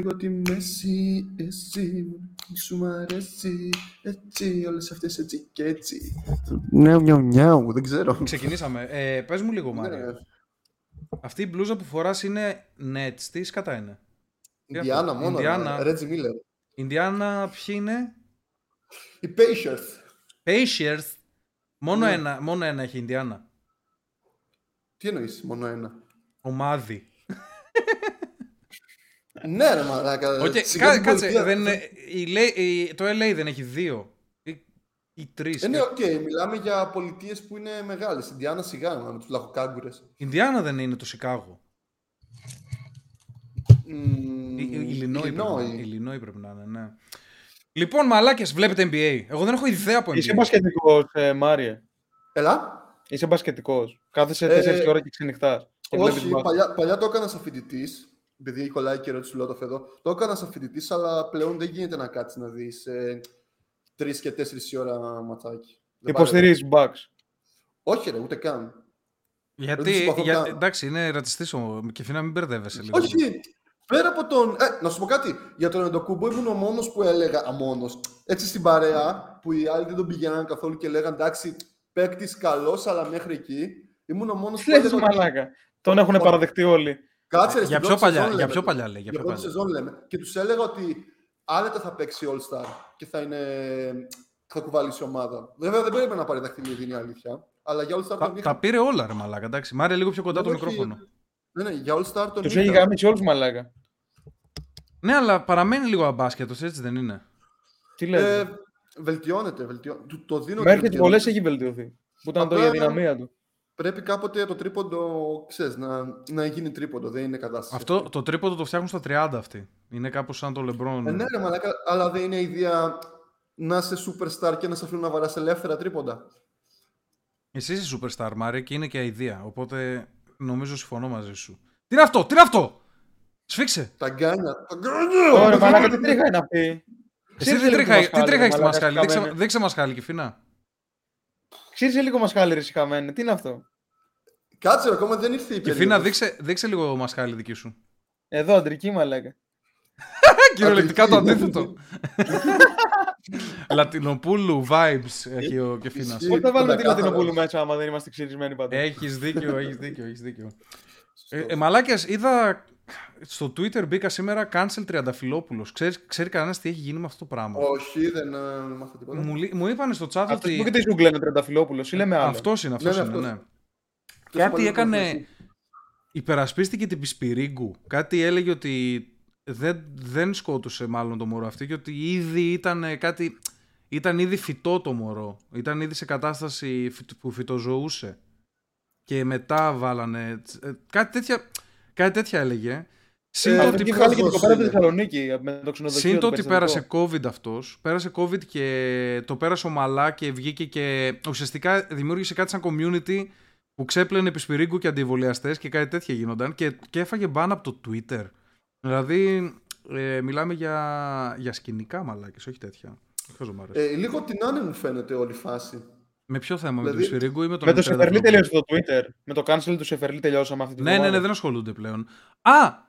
λίγο τη μέση, εσύ σου μ' αρέσει, έτσι, όλες αυτές έτσι και έτσι. Νιάου, νιάου, νιάου, δεν ξέρω. Ξεκινήσαμε. Ε, πες μου λίγο, Μάριο. Ναι. Αυτή η μπλούζα που φοράς είναι Nets. Τι σκατά είναι. Ινδιάνα μόνο, Ινδιάνα. Ρέτζι Μίλλερ. Ινδιάνα ποιοι είναι; Οι Pacers. Pacers. Μόνο, Ναι. ένα, μόνο ένα έχει Ινδιάνα. Τι εννοείς, μόνο ένα; Ομάδι. Ναι ρε μαλάκα. Οκ, σιγά κα- την κάτσε. πολιτεία. Δεν, είναι- η, Λέ- η- το LA δεν έχει δύο. Ή, ή τρεις. Ε, ναι, οκ, μιλάμε για πολιτείες που είναι μεγάλες. Ινδιάνα σιγά, με τους βλαχοκάγκουρες. Ινδιάνα δεν είναι το Σικάγο. Μμμ, Η- η- Illinois πρέπει να Illinois. είναι. Illinois πρέπει να είναι, ναι. Λοιπόν, μαλάκες, βλέπετε NBA. Εγώ δεν έχω ιδέα από NBA. Είσαι μπασκετικός, ε, Μάριε. Έλα. Είσαι μπασκετικός. Κάθεσαι Ε, 4 ώρα και ξενυχτάς. Και βλέπεις Όχι, μπάσκετ. παλιά, παλιά το έκανα σαν φοιτητής. Επειδή κολλάει και ερώτηση του Λότοφ εδώ. Το έκανα σαν φοιτητή, αλλά πλέον δεν γίνεται να κάτσεις να δεις ε, τρεις και τέσσερις ώρα ματσάκι. Δεν Υποστηρίζεις Bucks; πάει. Όχι, ρε, ούτε καν. Δεν Γιατί, τους συμπαθώ για, καν. εντάξει, είναι ρατσιστής ο και φίνα μην μπερδεύεσαι λίγο. Όχι, πέρα από τον. Ε, να σου πω κάτι. Για τον Εντοκούμπο ήμουν ο μόνος που έλεγα. Αμόνο. Έτσι στην παρέα, που οι άλλοι δεν τον πηγαίναν καθόλου και λέγαν εντάξει, παίκτης καλός, αλλά μέχρι εκεί. Ήμουν ο μόνος Τι που λες, έλεγα. ότι- μαλάκα. Τον έχουν παραδεχτεί όλοι. Κάτσε, ρε, Για στην πιο πρώτη παλιά, σεζόν για λέμε πιο το. παλιά λέει. Για Για πιο πρώτη παλιά. σεζόν λέμε. Και τους έλεγα ότι άνετα θα παίξει All Star και θα, είναι, θα κουβαλήσει ομάδα. Βέβαια δεν πρέπει να πάρει δαχτυλίδι, είναι η αλήθεια. Αλλά για All Star Τα, τον είχα. τα πήρε όλα, ρε μαλάκα. Εντάξει, Μάρε λίγο πιο κοντά το Όχι, μικρόφωνο. Ναι, ναι, για All Star τον Τους είχα. έχει γάμισει όλους μαλάκα. Ναι, αλλά παραμένει λίγο αμπάσκετος, έτσι δεν είναι; Τι λες. Ε, βελτιώνεται, βελτιώνεται. Του το δίνω. Μέχρι την τις ευκαιρία. πολλές έχει βελτιωθεί. Που ήταν το Απλά- η αδυναμία του. Πρέπει κάποτε το τρίποντο, ξέρεις, να, να γίνει τρίποντο, δεν είναι κατάσταση. Αυτό το τρίποντο το φτιάχνουν στα 30 αυτοί. Είναι κάπως σαν το LeBron. Ε, ναι, ρε, μαλάκα, αλλά δεν είναι ιδέα να είσαι superstar και να σε αφήνουν να βαράς ελεύθερα τρίποντα. Εσύ είσαι superstar, Μάρε, και είναι και αηδία. Οπότε νομίζω συμφωνώ μαζί σου. Τι είναι αυτό, τι είναι αυτό! Σφίξε! Τα γκάνια. Τα γκάνια! Ωραία, μαλάκα, τι τρίχα είναι αυτή; Εσύ Ξύριζε τι λίγο τρίχα, το τι μασχάλη, τρίχα ρε, έχεις στη μαλάκα, μασχάλη. Δείξε, χαμένε. δείξε μασχάλη και φινά. Ξύριζε λίγο μασχάλη ρε συχαμένη. Τι είναι αυτό; Κάτσε, ρε, ακόμα δεν ήρθε η Και περίοδος. φίνα, δείξε, δείξε λίγο μασχάλη δική σου. Εδώ, αντρική μαλάκα. Κυριολεκτικά το Αντρική. αντίθετο. Λατινοπούλου vibes έχει ο Κεφίνας. Ισχύει. Πώς θα βάλουμε τη Πεντακάθαρο. Λατινοπούλου μέσα άμα δεν είμαστε ξυρισμένοι παντού. Έχεις δίκιο, έχεις δίκιο, έχεις δίκιο. Ε, ε, μαλάκες, είδα στο Twitter μπήκα σήμερα cancel Τριανταφυλόπουλος. Ξέρεις, ξέρει κανένας τι έχει γίνει με αυτό το πράγμα; Όχι, δεν ε, μάθα τίποτα. Μου, λεί- μου είπανε στο chat Αυτός ότι... που και τις σου λένε Τρενταφυλόπουλος ή λέμε άλλο. Αυτός είναι, αυτός Ναι, ναι, είναι, αυτός. ναι. Τόσο Κάτι πολύ έκανε... προφητή. Υπερασπίστηκε την Πισπυρίγκου. Κάτι έλεγε ότι δεν, δεν σκότωσε μάλλον το μωρό αυτή και ότι ήδη ήταν κάτι... Ήταν ήδη φυτό το μωρό. Ήταν ήδη σε κατάσταση φυτ- που φυτοζωούσε. Και μετά βάλανε... ε, Κάτι τέτοια, κάτι τέτοια έλεγε. Συν Ε, το Αυτό ότι, τι βγάλει και την Πώς κοπέλα από της είναι. Θεσσαλονίκη με το ξενοδοχείο. συν το το ότι περιστατικό. πέρασε COVID αυτός, πέρασε COVID και το πέρασε ομαλά και βγήκε και ουσιαστικά δημιούργησε κάτι σαν community που ξέπλαινε επισπυρίγκου και αντιβολιαστές και κάτι τέτοια γίνονταν και, και έφαγε μπαν από το Twitter. Δηλαδή, ε, μιλάμε για, για σκηνικά μαλάκες, όχι τέτοια. Χαζομάρες. Ε, λίγο την άνε μου φαίνεται όλη η φάση. Με ποιο θέμα, με τον δηλαδή, Πισπυρίγκου ή με τον Με το Αντρέα Σεφερλί Δευκόπουλο; τελείωσε το Twitter. Με το cancel του Σεφερλί τελειώσαμε αυτή τη Ναι, ναι, ναι, βδομάδα. δεν ασχολούνται πλέον. Α,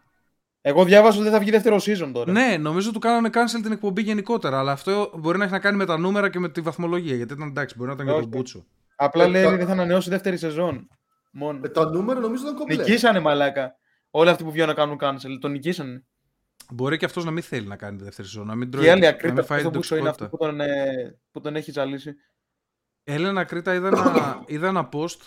Εγώ διάβασα ότι δεν θα βγει δεύτερο season τώρα. ναι, νομίζω του κάνανε cancel την εκπομπή γενικότερα, αλλά αυτό μπορεί να έχει να κάνει με τα νούμερα και με τη βαθμολογία, γιατί ήταν εντάξει, μπορεί να ήταν για Όχι. τον Μπούτσο. Απλά Ε, λέει τα- ότι δεν θα ανανεώσει δεύτερη σεζόν. Μόνο. Ε, τα νούμερα νομίζω ήταν κομπλέ. Νικήσανε μαλάκα. Όλοι αυτοί που βγαίνουν να κάνουν cancel. Τον νικήσανε. Μπορεί και αυτός να μην θέλει να κάνει τη δεύτερη σεζόν, να μην Και τρώει. η άλλη να ακρίτα μην φάει αυτό την που είναι αυτό τοξικότητα. που τον, ε, που τον έχει ζαλίσει. Έλενα Κρήτα, είδα ένα, είδα ένα post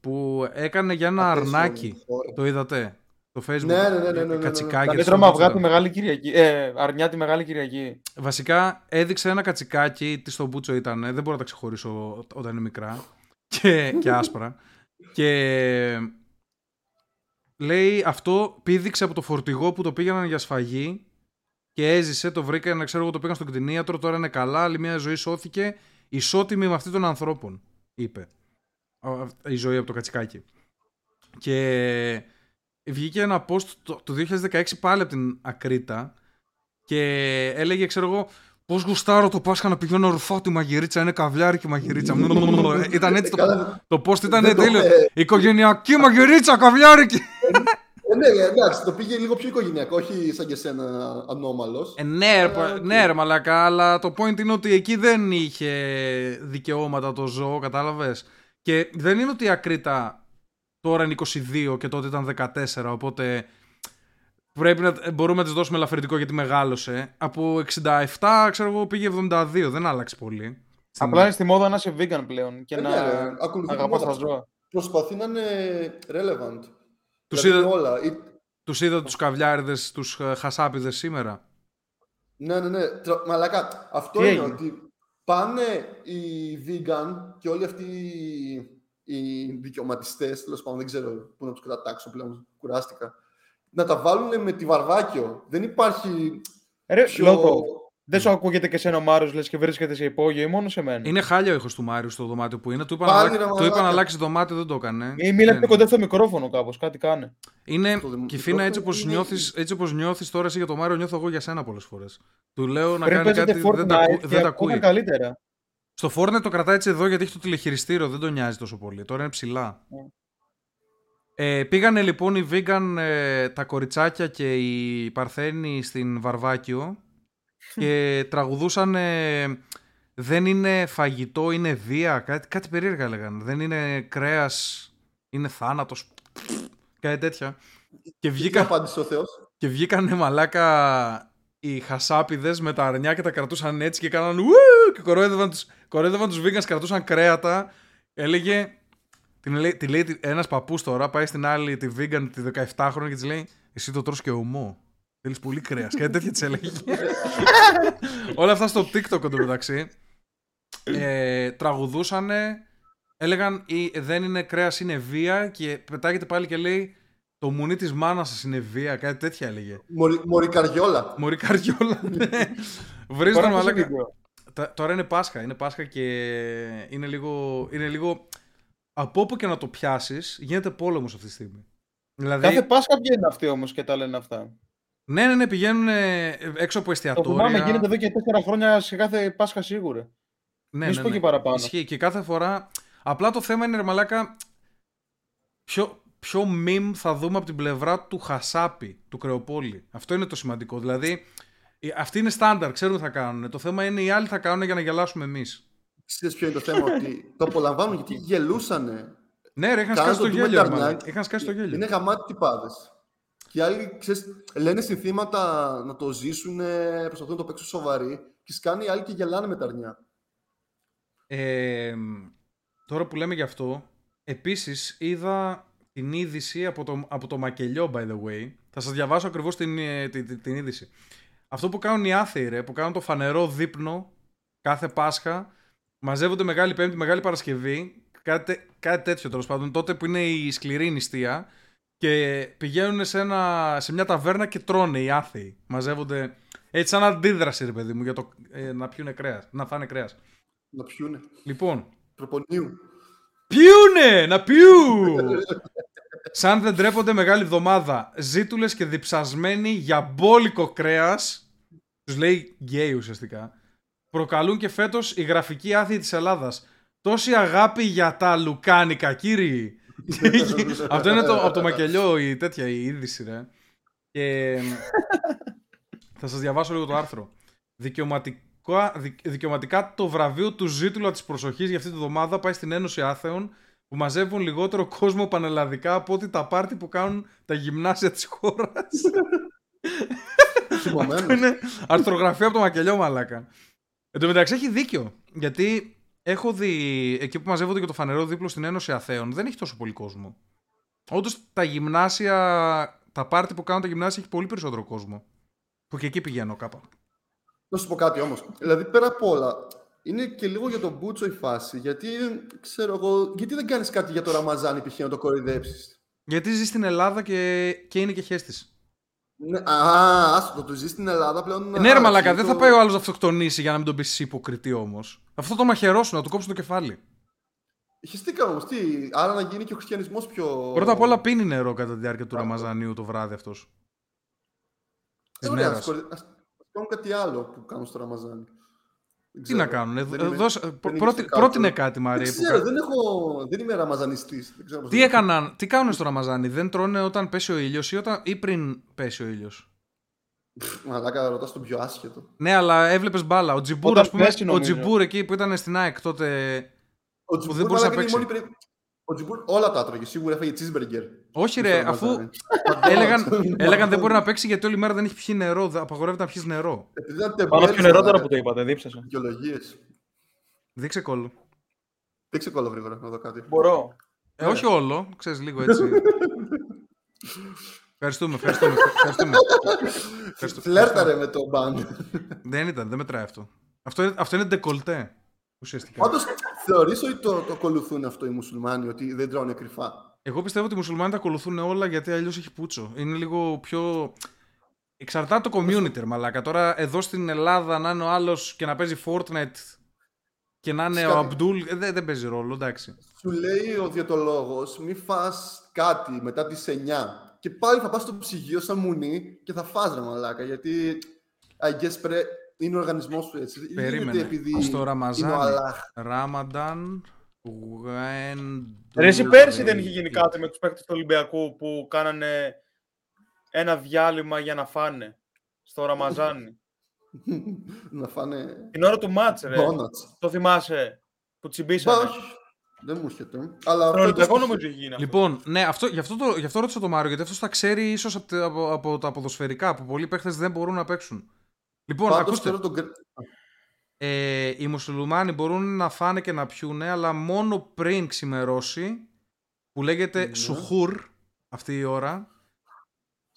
που έκανε για ένα Απέσιο, αρνάκι. ωραία. Το είδατε; Το facebook. Ναι, ναι, ναι, ναι, ναι, ναι, ναι. Κατσικάκι. Τα έτσι μέτρωμα το αυγά τη Μπούτσο. Μεγάλη Κυριακή. Ε, αρνιά τη Μεγάλη Κυριακή. Βασικά έδειξε ένα κατσικάκι, τι στο μπούτσο ήταν, δεν μπορώ να τα ξεχωρίσω όταν είναι μικρά και, και άσπρα. Και λέει αυτό πήδηξε από το φορτηγό που το πήγαιναν για σφαγή και έζησε, το βρήκαν, ξέρω εγώ, το πήγαν στον κτηνίατρο, τώρα είναι καλά, άλλη μια ζωή σώθηκε, ισότιμη με αυτή των ανθρώπων, είπε. Α, Η ζωή από το κατσικάκι. Και βγήκε ένα post το, το 2016 πάλι από την Ακρίτα και έλεγε, ξέρω εγώ, Πώς γουστάρω το Πάσχα να πηγαίνω να ρουφάω τη μαγειρίτσα, είναι καβλιάρικη μαγειρίτσα. Ε, ήταν έτσι το, Καλά, το post ήταν δεν το τέλειος. είπε. Οικογενειακή μαγειρίτσα, καβλιάρικη. Ναι, εντάξει, το πήγε λίγο πιο οικογενειακό, όχι σαν και σένα ανώμαλος. Ε, ναι, ρε, Αλλά, οκ. ναι, ρε μαλάκα, αλλά το point είναι ότι εκεί δεν είχε δικαιώματα το ζώο, κατάλαβες; Και δεν είναι ότι η Ακρίτα τώρα είναι 22 και τότε ήταν 14, οπότε πρέπει να, μπορούμε να της δώσουμε ελαφρυντικό γιατί μεγάλωσε. Από 67, ξέρω εγώ, πήγε 72, δεν άλλαξε πολύ. Απλά είναι στη μόδα να είσαι vegan πλέον και Ε, να ναι, ρε, ακολουθεί τη αγαπάς μόδα. τα ζώα. Προσπαθεί να είναι relevant. Τους Δηλαδή είδα- όλα. Ή- Τους είδα τους καβλιάριδες, τους ε, χασάπιδες σήμερα. Ναι, ναι, ναι. Τρα- Μαλακά. Αυτό Τι είναι έγινε; ότι πάνε οι vegan και όλοι αυτοί οι δικαιωματιστές, τέλος πάντων, δεν ξέρω πού να τους κρατάξω πλέον. Κουράστηκα. Να τα βάλουν με τη βαρβάκιο. Δεν υπάρχει. Ρε, πιο- Λόκο, δεν σου ακούγεται και σε ένα Μάριος λες και βρίσκεται σε υπόγειο ή μόνο σε μένα. Είναι χάλια ο ήχος του Μάριου στο δωμάτιο που είναι. Του είπα, Πάλι, να, ρε, αλλάξει- του μαλάκα. είπα να αλλάξει δωμάτιο, δεν το έκανε. Ή μίλα Δεν- πιο κοντά στο μικρόφωνο κάπως, κάτι κάνε. Είναι, Στο δημο- Κυφίνα, έτσι όπως, είναι- νιώθεις, έτσι όπως νιώθεις τώρα εσύ για το Μάριο, νιώθω εγώ για σένα πολλές φορές. Του λέω να Πριν κάνει παίζετε κάτι, δεν τα, ακού- Fortnite δεν και τα ακούγα ακούει. καλύτερα. Στο Fortnite το κρατάει έτσι εδώ γιατί έχει το τηλεχειριστήριο, δεν τον νοιάζει τόσο πολύ. Τώρα είναι ψηλά. Ναι. Ε, πήγανε λοιπόν οι vegan, ε, τα κοριτσάκια και οι παρθένοι στην Βαρβάκιο και τραγουδούσαν ε, δεν είναι φαγητό, είναι βία, κάτι, κάτι περίεργα έλεγαν. Δεν είναι κρέας, είναι θάνατος, κάτι τέτοια. Και Τι βγήκαν, απάντησε ο Θεός; και βγήκανε μαλάκα οι χασάπιδες με τα αρνιά και τα κρατούσαν έτσι και κάναν ου και κορόιδευαν τους, κορόιδευαν τους vegans, κρατούσαν κρέατα. Έλεγε, την λέει, τη λέει ένας παππούς τώρα, πάει στην άλλη τη vegan τη 17χρονη και της λέει εσύ το τρως και ομό. Θέλεις πολύ κρέας. Κάτι τέτοια της έλεγε. Όλα αυτά στο TikTok εντωμεταξύ. Ε, τραγουδούσανε, έλεγαν «Η- δεν είναι κρέας, είναι βία και πετάγεται πάλι και λέει το μουνί της μάνας σας είναι βία, κάτι τέτοια έλεγε. Μωρι, μωρι καριόλα. Μωρή καριόλα, ναι. Βρίζονταν Τώρα πώς μαλάκα. είναι βίντεο. Τα- Τώρα είναι Πάσχα, είναι Πάσχα και είναι λίγο, είναι λίγο... Από όπου και να το πιάσεις, γίνεται πόλεμος αυτή τη στιγμή. Δηλαδή, Κάθε Πάσχα βγαίνουν αυτοί όμως και τα λένε αυτά. Ναι, ναι, ναι, πηγαίνουν ε, έξω από Το εστιατόρια. θυμάμαι, γίνεται εδώ και τέσσερα χρόνια σε κάθε Πάσχα σίγουρα. Ναι, Μη σου ναι, πω ναι. και παραπάνω. Ισχύει και κάθε φορά. Απλά το θέμα είναι, ρε Μαλάκα, ποιο, ποιο meme θα δούμε από την πλευρά του Χασάπη, του Κρεοπόλη. Αυτό είναι το σημαντικό. Δηλαδή, ε, αυτοί είναι στάνταρ, ξέρουν τι θα κάνουν. Το θέμα είναι οι άλλοι θα κάνουν για να γελάσουμε εμείς. Ξέρεις ποιο είναι το θέμα, ότι το απολαμβάνουν γιατί γελούσανε. Ναι, ρε, είχαν Κάνουν σκάσει το τον γέλιο. Ντούμα ρε μαλάκα. Ταρνάκη. Είχαν σκάσει το γέλιο. Είναι γαμάτι τυπάδες. Και οι άλλοι, ξέρεις, λένε συνθήματα να το ζήσουν, προσπαθούν να το παίξουν σοβαροί και σκάνε οι άλλοι και γελάνε με τα αρνιά. Ε, τώρα που λέμε γι' αυτό, επίσης είδα την είδηση από το, από το Μακελιό, by the way. Θα σας διαβάσω ακριβώς την, ε, την, την, την είδηση. Αυτό που κάνουν οι άθεοι, ρε, που κάνουν το φανερό δείπνο κάθε Πάσχα, μαζεύονται Μεγάλη Πέμπτη, Μεγάλη Παρασκευή, κάτι, τε- κάτι τέτοιο τέλος πάντων, τότε που είναι η σκληρή νηστεία και πηγαίνουν σε, ένα, σε μια ταβέρνα και τρώνε οι άθεοι. Μαζεύονται έτσι σαν αντίδραση, ρε παιδί μου, για το, ε, να πιούνε κρέας, να φάνε κρέας. Να πιούνε. Λοιπόν, Προπονίου. Πιούνε! Να πιού! Σαν δεν τρέπονται μεγάλη εβδομάδα. Ζήτουλες και διψασμένοι για μπόλικο κρέας. Τους λέει γκέι ουσιαστικά. Προκαλούν και φέτος οι γραφικοί άθεοι της Ελλάδας. Τόση αγάπη για τα λουκάνικα, κύριοι. Αυτό είναι το, από το μακελιό η τέτοια η είδηση, ρε. Και θα σας διαβάσω λίγο το άρθρο. Δικαιωματικά, δικ- δικαιωματικά το βραβείο του ζήτουλα της προσοχής για αυτή τη βδομάδα πάει στην Ένωση Άθεων που μαζεύουν λιγότερο κόσμο πανελλαδικά από ότι τα πάρτι που κάνουν τα γυμνάσια της χώρας. Θυμωμένος. είναι αρθρογραφία από το μακελιό μαλάκα. Εν τω μεταξύ έχει δίκιο. Γιατί έχω δει εκεί που μαζεύονται και το φανερό δίπλο στην Ένωση Αθέων δεν έχει τόσο πολύ κόσμο. Όντως τα γυμνάσια, τα πάρτι που κάνουν τα γυμνάσια έχει πολύ περισσότερο κόσμο. Που και εκεί πηγαίνω κάπου. Να σου πω κάτι όμως. Δηλαδή, πέρα από όλα, είναι και λίγο για τον Μπούτσο η φάση. Γιατί, ξέρω εγώ, γιατί δεν κάνεις κάτι για το Ραμαζάνι π.χ. να το κοροϊδέψεις; Γιατί ζει στην Ελλάδα και, και είναι και χέστη. Ναι, α, άστο, το, το ζεις στην Ελλάδα πλέον. Ναι, ρε α, Μαλάκα, και δεν το- θα πάει ο άλλος να αυτοκτονήσει για να μην τον πεις εσύ υποκριτή όμως. Αυτό το μαχαιρώσουν, να του κόψουν το κεφάλι. Χεστήκα όμως, τι, άρα να γίνει και ο χριστιανισμός πιο... Πρώτα απ' όλα πίνει νερό κατά τη διάρκεια του Ραμαζανίου το βράδυ αυτός. Της Ε, ωραία, μέρα. ας κορυ- ας- ας κάνουν κάτι άλλο που κάνουν στο Ραμαζάνι. Δεν Τι ξέρω. να κάνουν, ε, Δεν ε, είμαι- δώσε- δεν πρω- είμαι πρώτη- στο πρότεινε culture. κάτι Μαρία. Δεν που ξέρω, κα- δεν, έχω, δεν είμαι ραμαζανιστής. Δεν ξέρω πώς Τι να το πω. έκαναν, τι κάνουν στο Ραμαζάνι, δεν τρώνε όταν πέσει ο ήλιος ή, όταν, ή πριν πέσει ο ήλιος; Μαλάκα, ρωτάς τον πιο άσχετο. Ναι, αλλά έβλεπες μπάλα. Ο Τζιμπούρ, Όταν ας πούμε, πέσει, ο νομίζω. Τζιμπούρ εκεί που ήταν στην ΑΕΚ τότε. Ο Τζιμπούρ, δεν μπορούσε να μαλάκα, είναι η παίξει. μόνη περί- Ο Τζιμπούρ όλα τα έτρωγε. Σίγουρα έφαγε cheeseburger. Όχι, στο ρε, Ραμαζάνι. αφού Παντού, έλεγαν, αυτό. έλεγαν δεν μπορεί να παίξει γιατί όλη μέρα δεν έχει πιει νερό. δεν- Απαγορεύεται να πιεις νερό. Επειδή ήταν Πάνω τεμπέλης, πιο νερό τώρα μαλάκα. που το είπατε, δίψασα. Δικαιολογίες. Δείξε κόλλο. Δείξε κόλλο γρήγορα να δω κάτι. Μπορώ. Ε, όχι όλο, ξέρεις λίγο έτσι. ευχαριστούμε, ευχαριστούμε. ευχαριστούμε. Ευχαριστούμε. Φλέρταρε με το μπαν. Δεν ήταν, δεν μετράει αυτό. Αυτό, είναι- αυτό είναι ντεκολτέ. Ουσιαστικά. Πάντως, θεωρείς ότι το, το ακολουθούν αυτό οι μουσουλμάνοι, ότι δεν τρώνε κρυφά; Εγώ πιστεύω ότι οι μουσουλμάνοι τα ακολουθούν όλα γιατί αλλιώς έχει πούτσο. Είναι λίγο πιο. Εξαρτάται το community, ρε μαλάκα. Τώρα εδώ στην Ελλάδα να είναι ο άλλος και να παίζει Fortnite και να είναι ο Κάτι. Αμπτούλ. ε, Δεν, δεν παίζει ρόλο, εντάξει. Σου λέει ο διαιτολόγος, μη φας κάτι μετά τις 9. Και πάλι θα πας στο ψυγείο σαν μουνί και θα φας ρε μαλάκα. Γιατί I guess πρέ... είναι ο οργανισμός σου έτσι. Ή γίνεται Περίμενε. επειδή Στο είναι ο Ραμαζάνι. Αλλάχ. Ράμανταν. When Ρε, εσύ do πέρσι they δεν είχε γίνει eat? κάτι με τους παίκτες του Ολυμπιακού που κάνανε ένα διάλειμμα για να φάνε στο Ραμαζάνι. να φάνε Την ώρα του μάτς, ρε. donuts. Το θυμάσαι που Μπα, τσιμπήσανε. όχι. Δεν μου έρχεται. Αλλά Στον φέτος Ολυμπιακό είχε- νομίζω έχει γίνει αυτό. Λοιπόν, ναι, αυτό, γι, αυτό το, γι' αυτό ρώτησα το Μάριο, γιατί αυτός τα ξέρει ίσως από, τα- από, από τα ποδοσφαιρικά, που πολλοί παίχτε δεν μπορούν να παίξουν. Λοιπόν, Πάντως ακούστε, τώρα τον γκρ- ε, οι μουσουλμάνοι μπορούν να φάνε και να πιούνε, αλλά μόνο πριν ξημερώσει, που λέγεται Ναι. σουχούρ αυτή η ώρα,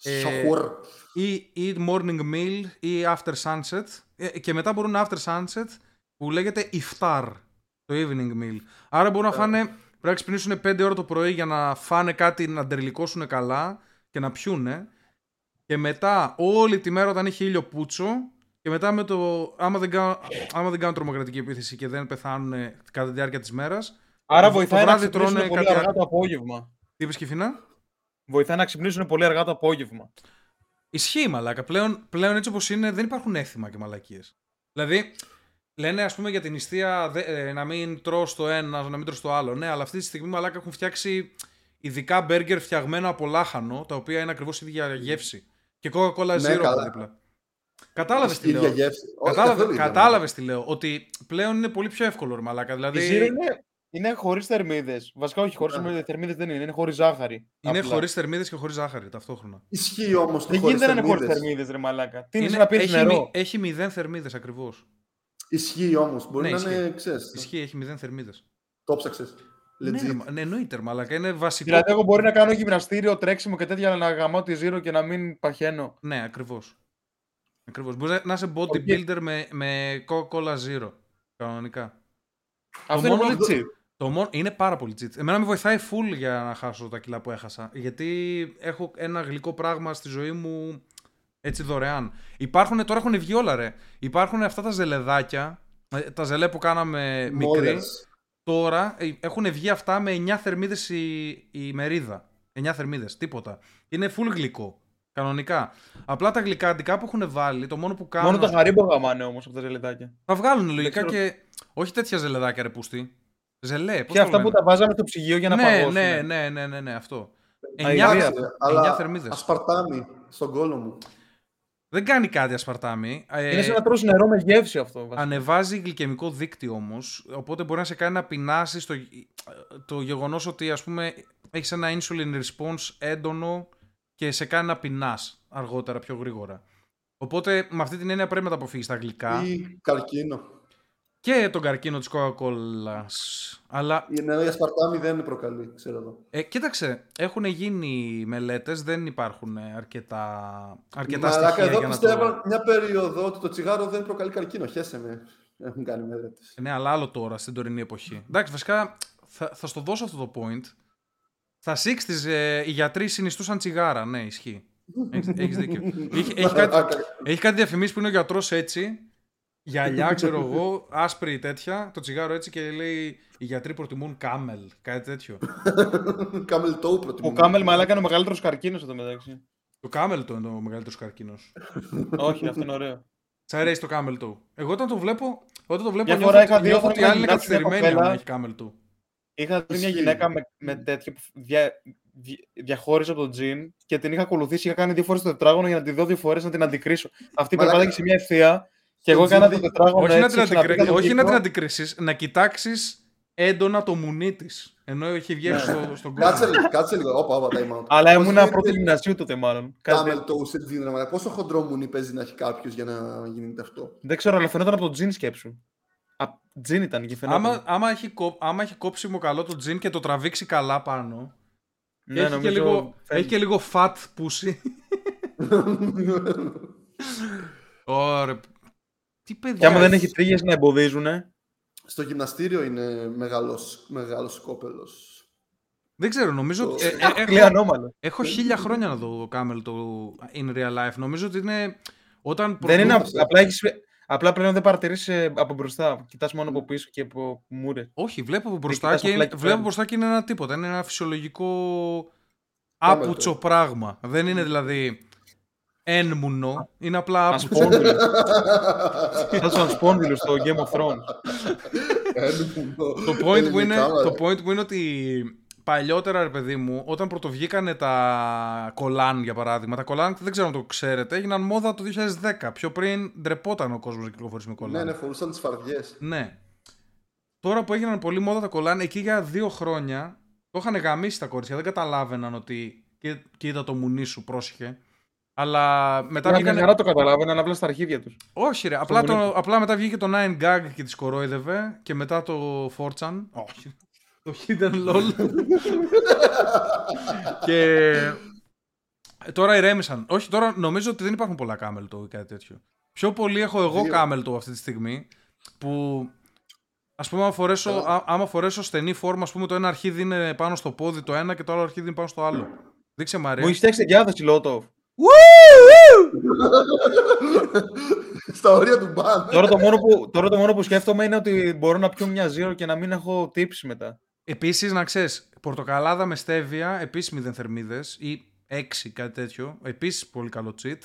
ε, Σοχούρ. ή eat morning meal ή after sunset, ε, και μετά μπορούν after sunset, που λέγεται iftar, το evening meal. Άρα μπορούν να Ε. φάνε, πρέπει να ξυπνήσουν 5 ώρα το πρωί για να φάνε κάτι, να ντερλικώσουν καλά και να πιούνε. Και μετά όλη τη μέρα όταν έχει ήλιο πούτσο και μετά με το, άμα δεν, κάνουν, άμα δεν κάνουν τρομοκρατική επίθεση και δεν πεθάνουν κατά τη διάρκεια της μέρας, Άρα το βοηθάει να βράδυ ξυπνήσουν τρώνε πολύ κάτι αργά άλλο. το απόγευμα. τι είπες Κιφίνα; Βοηθάει να ξυπνήσουν πολύ αργά το απόγευμα. Ισχύει μαλάκα. Πλέον, πλέον έτσι όπως είναι δεν υπάρχουν έθιμα και μαλακίες. Δηλαδή, λένε ας πούμε για την νηστεία δε- ε, να μην τρως το ένα, να μην τρως το άλλο. Ναι, αλλά αυτή τη στιγμή μαλάκα έχουν φτιάξει ειδικά μπέργκερ φτιαγμένα από λάχανο, τα οποία είναι ακριβώς η ίδια γεύση. Και Coca-Cola Ναι, Zero από καλά. δίπλα. Κατάλαβες τι Η ίδια λέω. γεύση. Όχι, Κατάλαβε, καθόλου ίδια, κατάλαβες τι λέω. Ότι πλέον είναι πολύ πιο εύκολο, ρε μαλάκα. Δηλαδή, Η ζύρο είναι, είναι χωρίς θερμίδες. Βασικά, όχι, χωρίς Ναι. θερμίδες δεν είναι. Είναι χωρίς ζάχαρη. είναι Απλά. χωρίς θερμίδες και χωρίς ζάχαρη ταυτόχρονα. Ισχύει όμως το Δεν χωρίς γίνεται να είναι χωρίς θερμίδες. θερμίδες, ρε Μαλάκα. Τι είναι, Είναι- να πίνεις έχει, νερό. μη- έχει μηδέν θερμίδες ακριβώς. Ισχύει όμως. Μπορεί Ναι, να ισχύει. είναι, ξέρεις, Ισχύει, έχει μηδέν θερμίδες. το ψάξες. Ναι, Legit. ρε, μα- ναι, εννοείται, ρε μαλάκα. Είναι βασικό. Δηλαδή, εγώ μπορεί να κάνω γυμναστήριο, τρέξιμο και τέτοια, αλλά να γαμάω τη ζύρο και να μην παχαίνω. Ναι, ακριβώς. Ακριβώς. Μπορείς να είσαι bodybuilder με, με Coca-Cola Zero. Κανονικά. Αυτό είναι μόνο- πολύ cheap. Το μόνο... Είναι πάρα πολύ cheat. Εμένα με βοηθάει full για να χάσω τα κιλά που έχασα. Γιατί έχω ένα γλυκό πράγμα στη ζωή μου έτσι δωρεάν. Υπάρχουν, τώρα έχουν βγει όλα ρε. Υπάρχουν αυτά τα ζελεδάκια, ε, τα ζελέ που κάναμε μικρή. Μόλες. Τώρα ε, έχουν βγει αυτά με 9 θερμίδες η, η μερίδα. 9 θερμίδες, τίποτα. Είναι full γλυκό. Κανονικά. Απλά τα γλυκαντικά που έχουν βάλει, το μόνο που κάνουν. Μόνο το χαρίμπο γαμάνε όμως από τα ζελετάκια. Θα βγάλουν λογικά ξέρω. και. Όχι τέτοια ζελεδάκια ρε πούστη. Ζελέ, πώς Και τα αυτά που λένε; τα βάζαμε στο ψυγείο για να ναι, παγώσουν. ναι, ναι, ναι, ναι, ναι, αυτό. Αηδία 9, αυτό. Αλλά θερμίδες. ασπαρτάμι στον κόλο μου. Δεν κάνει κάτι ασπαρτάμι. Ε, Είναι σαν να τρώσει νερό με γεύση αυτό. βασικά. Ανεβάζει γλυκαιμικό δίκτυο όμως, οπότε μπορεί να σε κάνει να πεινάσεις στο, το γεγονός ότι ας πούμε έχεις ένα insulin response έντονο και σε κάνει να πεινάς αργότερα, πιο γρήγορα. Οπότε με αυτή την έννοια πρέπει να τα αποφύγεις τα γλυκά Ή καρκίνο. και τον καρκίνο της Coca-Cola. Αλλά Είναι η ασπαρτάμι δεν προκαλεί, ξέρω εγώ. ε, κοίταξε, έχουν γίνει μελέτες, δεν υπάρχουν ε, αρκετά, αρκετά Μαλάκα, στοιχεία εδώ για να πιστεύω το... μια περίοδο ότι το τσιγάρο δεν προκαλεί καρκίνο. Χέσε με. Έχουν κάνει μελέτες. Ναι, αλλά άλλο τώρα στην τωρινή εποχή. Εντάξει, βασικά θα, θα στο δώσω αυτό το point. Στα 60s ε, οι γιατροί συνιστούσαν τσιγάρα. Ναι, ισχύει. Έχεις, έχεις δίκιο. Έχει, έχει, κάτι, Μαλάκα. έχει κάτι διαφημίσει που είναι ο γιατρός έτσι, γυαλιά, ξέρω εγώ, άσπρη τέτοια, το τσιγάρο έτσι και λέει οι γιατροί προτιμούν κάμελ, κάτι τέτοιο. Κάμελ τόου Ο προτιμούν. Κάμελ μαλάκα είναι ο μεγαλύτερος καρκίνος εδώ μεταξύ. το κάμελ το είναι ο μεγαλύτερος καρκίνος. Όχι, αυτό είναι ωραίο. Σ' αρέσει το camel toe. Εγώ όταν το βλέπω, όταν το βλέπω Μια νιώθω, φορά είχα δει νιώθω όταν ότι η άλλη είναι ήμουν γυμνάστη μια καθυστερημένη κοπέλα. αν έχει camel toe. Είχα δει μια Ισχύει. γυναίκα με, με τέτοιο που δια, δι- διαχώριζε από το τζιν και την είχα ακολουθήσει. Είχα κάνει δύο φορές το τετράγωνο για να τη δω δύο φορές να την αντικρίσω. Αυτή Μαλάκα. περπάταγε σε μια ευθεία και Το εγώ έκανα τζιν το δι- τετράγωνο όχι να έτσι. την, ξαναπήκα αντικρι... τον όχι να την κύκλο. αντικρίσεις, να κοιτάξεις έντονα το μουνί της. Ενώ έχει βγει έξω στο, στον κόσμο. Κάτσε λίγο, κάτσε λίγο. Όπα, όπα, time out. Αλλά Πώς ήμουν γίνεται πρώτη γυμνασίου τότε μάλλον. Κάτι Camel τέτοιο. toe σε τζιν, ρε μαλάκα. Πόσο χοντρό μουνί παίζει να έχει κάποιος για να γίνεται αυτό; Δεν ξέρω, αλλά φαινόταν από το τζιν σκέψου. Α, τζιν ήταν και φαινόταν. Άμα, άμα, έχει κο... άμα έχει κόψιμο καλό το τζιν και το τραβήξει καλά πάνω. ναι, έχει, και νομίζω λίγο, φαίνεται. έχει και λίγο fat pussy. Ωραία. Τι παιδιά. Και άμα δεν έχει- έχει τρίγες να εμποδίζουν. Στο γυμναστήριο είναι μεγάλος, μεγάλος κόπελος. Δεν ξέρω, νομίζω Το- ότι. ε, ε, Λέει έχω, ανώμαλο. έχω χίλια χρόνια να δω το Camel το in real life. Νομίζω ότι είναι. Όταν Δεν είναι. προτείνω- Απλά, έχεις, απλά πλέον δεν παρατηρήσει από μπροστά. Κοιτάς μόνο από πίσω και από μούρε. Όχι, βλέπω από μπροστά, κοιτάς και, απλά είναι, εκεί βλέπω πέρα. μπροστά και είναι ένα τίποτα. Είναι ένα φυσιολογικό Camel άπουτσο toe. πράγμα. Δεν είναι δηλαδή ένμουνο, είναι απλά άπουτσο. Ασπόνδυλο. Σαν στον Ασπόνδυλο στο Game of Thrones. το, point που είναι, το point που είναι ότι παλιότερα, ρε παιδί μου, όταν πρωτοβγήκανε τα κολάν, για παράδειγμα, τα κολάν, δεν ξέρω αν το ξέρετε, έγιναν μόδα το 2010. Πιο πριν ντρεπόταν ο κόσμος να κυκλοφορήσει με κολάν. Ναι, ναι, φορούσαν τις φαρδιές. Ναι. Τώρα που έγιναν πολύ μόδα τα κολάν, εκεί για δύο χρόνια το είχαν γαμίσει τα κορίτσια. Δεν καταλάβαιναν ότι. «Κοι- Κοίτα το μουνί σου, πρόσεχε. Αλλά μετά Μια βγήκαν. χαρά το καταλάβαιναν απλά στα αρχίδια τους. Όχι, ρε. Απλά, μουνί το, απλά μετά βγήκε το 9 Gag και τις κορόιδευε. Και μετά το 4chan. Όχι. Το Hidden LOL. και. ε, Τώρα ηρέμησαν. Όχι, τώρα νομίζω ότι δεν υπάρχουν πολλά Camel Toe ή κάτι τέτοιο. Πιο πολύ έχω εγώ Δύο. Camel Toe αυτή τη στιγμή. Που. Α πούμε, άμα φορέσω, α, άμα φορέσω στενή φόρμα, ας πούμε, το ένα αρχίδι είναι πάνω στο πόδι το ένα και το άλλο αρχίδι είναι πάνω στο άλλο. Δείξε Μαρία. Μου έχεις φτιάξει διάθεση Λότοφ. Στα ωρία του μπαν. τώρα, το μόνο που, τώρα το μόνο που σκέφτομαι είναι ότι μπορώ να πιω μια ζύρο και να μην έχω τύψει μετά. Επίσης, να ξέρεις, πορτοκαλάδα με στέβια, επίσης μηδέν θερμίδε ή 6, κάτι τέτοιο. Επίσης πολύ καλό cheat.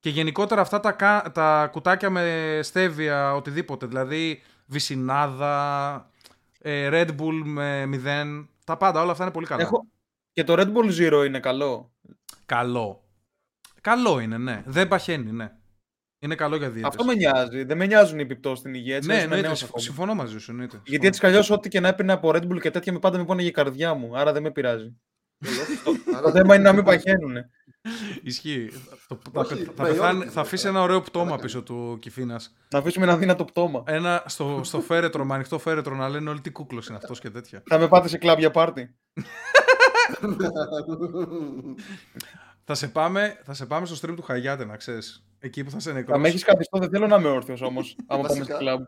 Και γενικότερα αυτά τα, κα- τα κουτάκια με στέβια, οτιδήποτε. Δηλαδή βυσινάδα, ε, Red Bull με μηδέν. Τα πάντα, όλα αυτά είναι πολύ καλά. Έχω... Και το Red Bull Zero είναι καλό; Καλό. Καλό είναι, ναι. Δεν παχαίνει, ναι. Είναι καλό για δίαιτες. Αυτό με νοιάζει. Δεν με νοιάζουν οι επιπτώσεις στην υγεία. Έτσι, Ναι, είμαι εννοείται. νέος συμφ- ακόμα. Συμφωνώ μαζί σου. Εννοείται. Γιατί Συμφωνώ. έτσι κι αλλιώς ό,τι και να έπαιρνα από Red Bull και τέτοια με πάντα με πάνε για η καρδιά μου. Άρα δεν με πειράζει. Το θέμα είναι να μην παχαίνουν. Ισχύει. Το- Όχι, θα, θα, με πεθάνει- ιόνι, θα αφήσει ένα ωραίο πτώμα πίσω του κυφίνα. Να αφήσουμε ένα δύνατο πτώμα. Ένα στο, στο φέρετρο, με ανοιχτό φέρετρο να λένε όλοι τι κούκλος είναι αυτός και τέτοια. Θα με πάτε σε κλαμπ πάρτι. θα, σε πάμε, θα σε πάμε στο stream του Χαγιάτε, να ξέρεις. Εκεί που θα σε Θα με νεκρώσει. έχεις καθιστό, δεν θέλω να είμαι όρθιος όμως. άμα πάμε Βασικά. σε κλαμπ.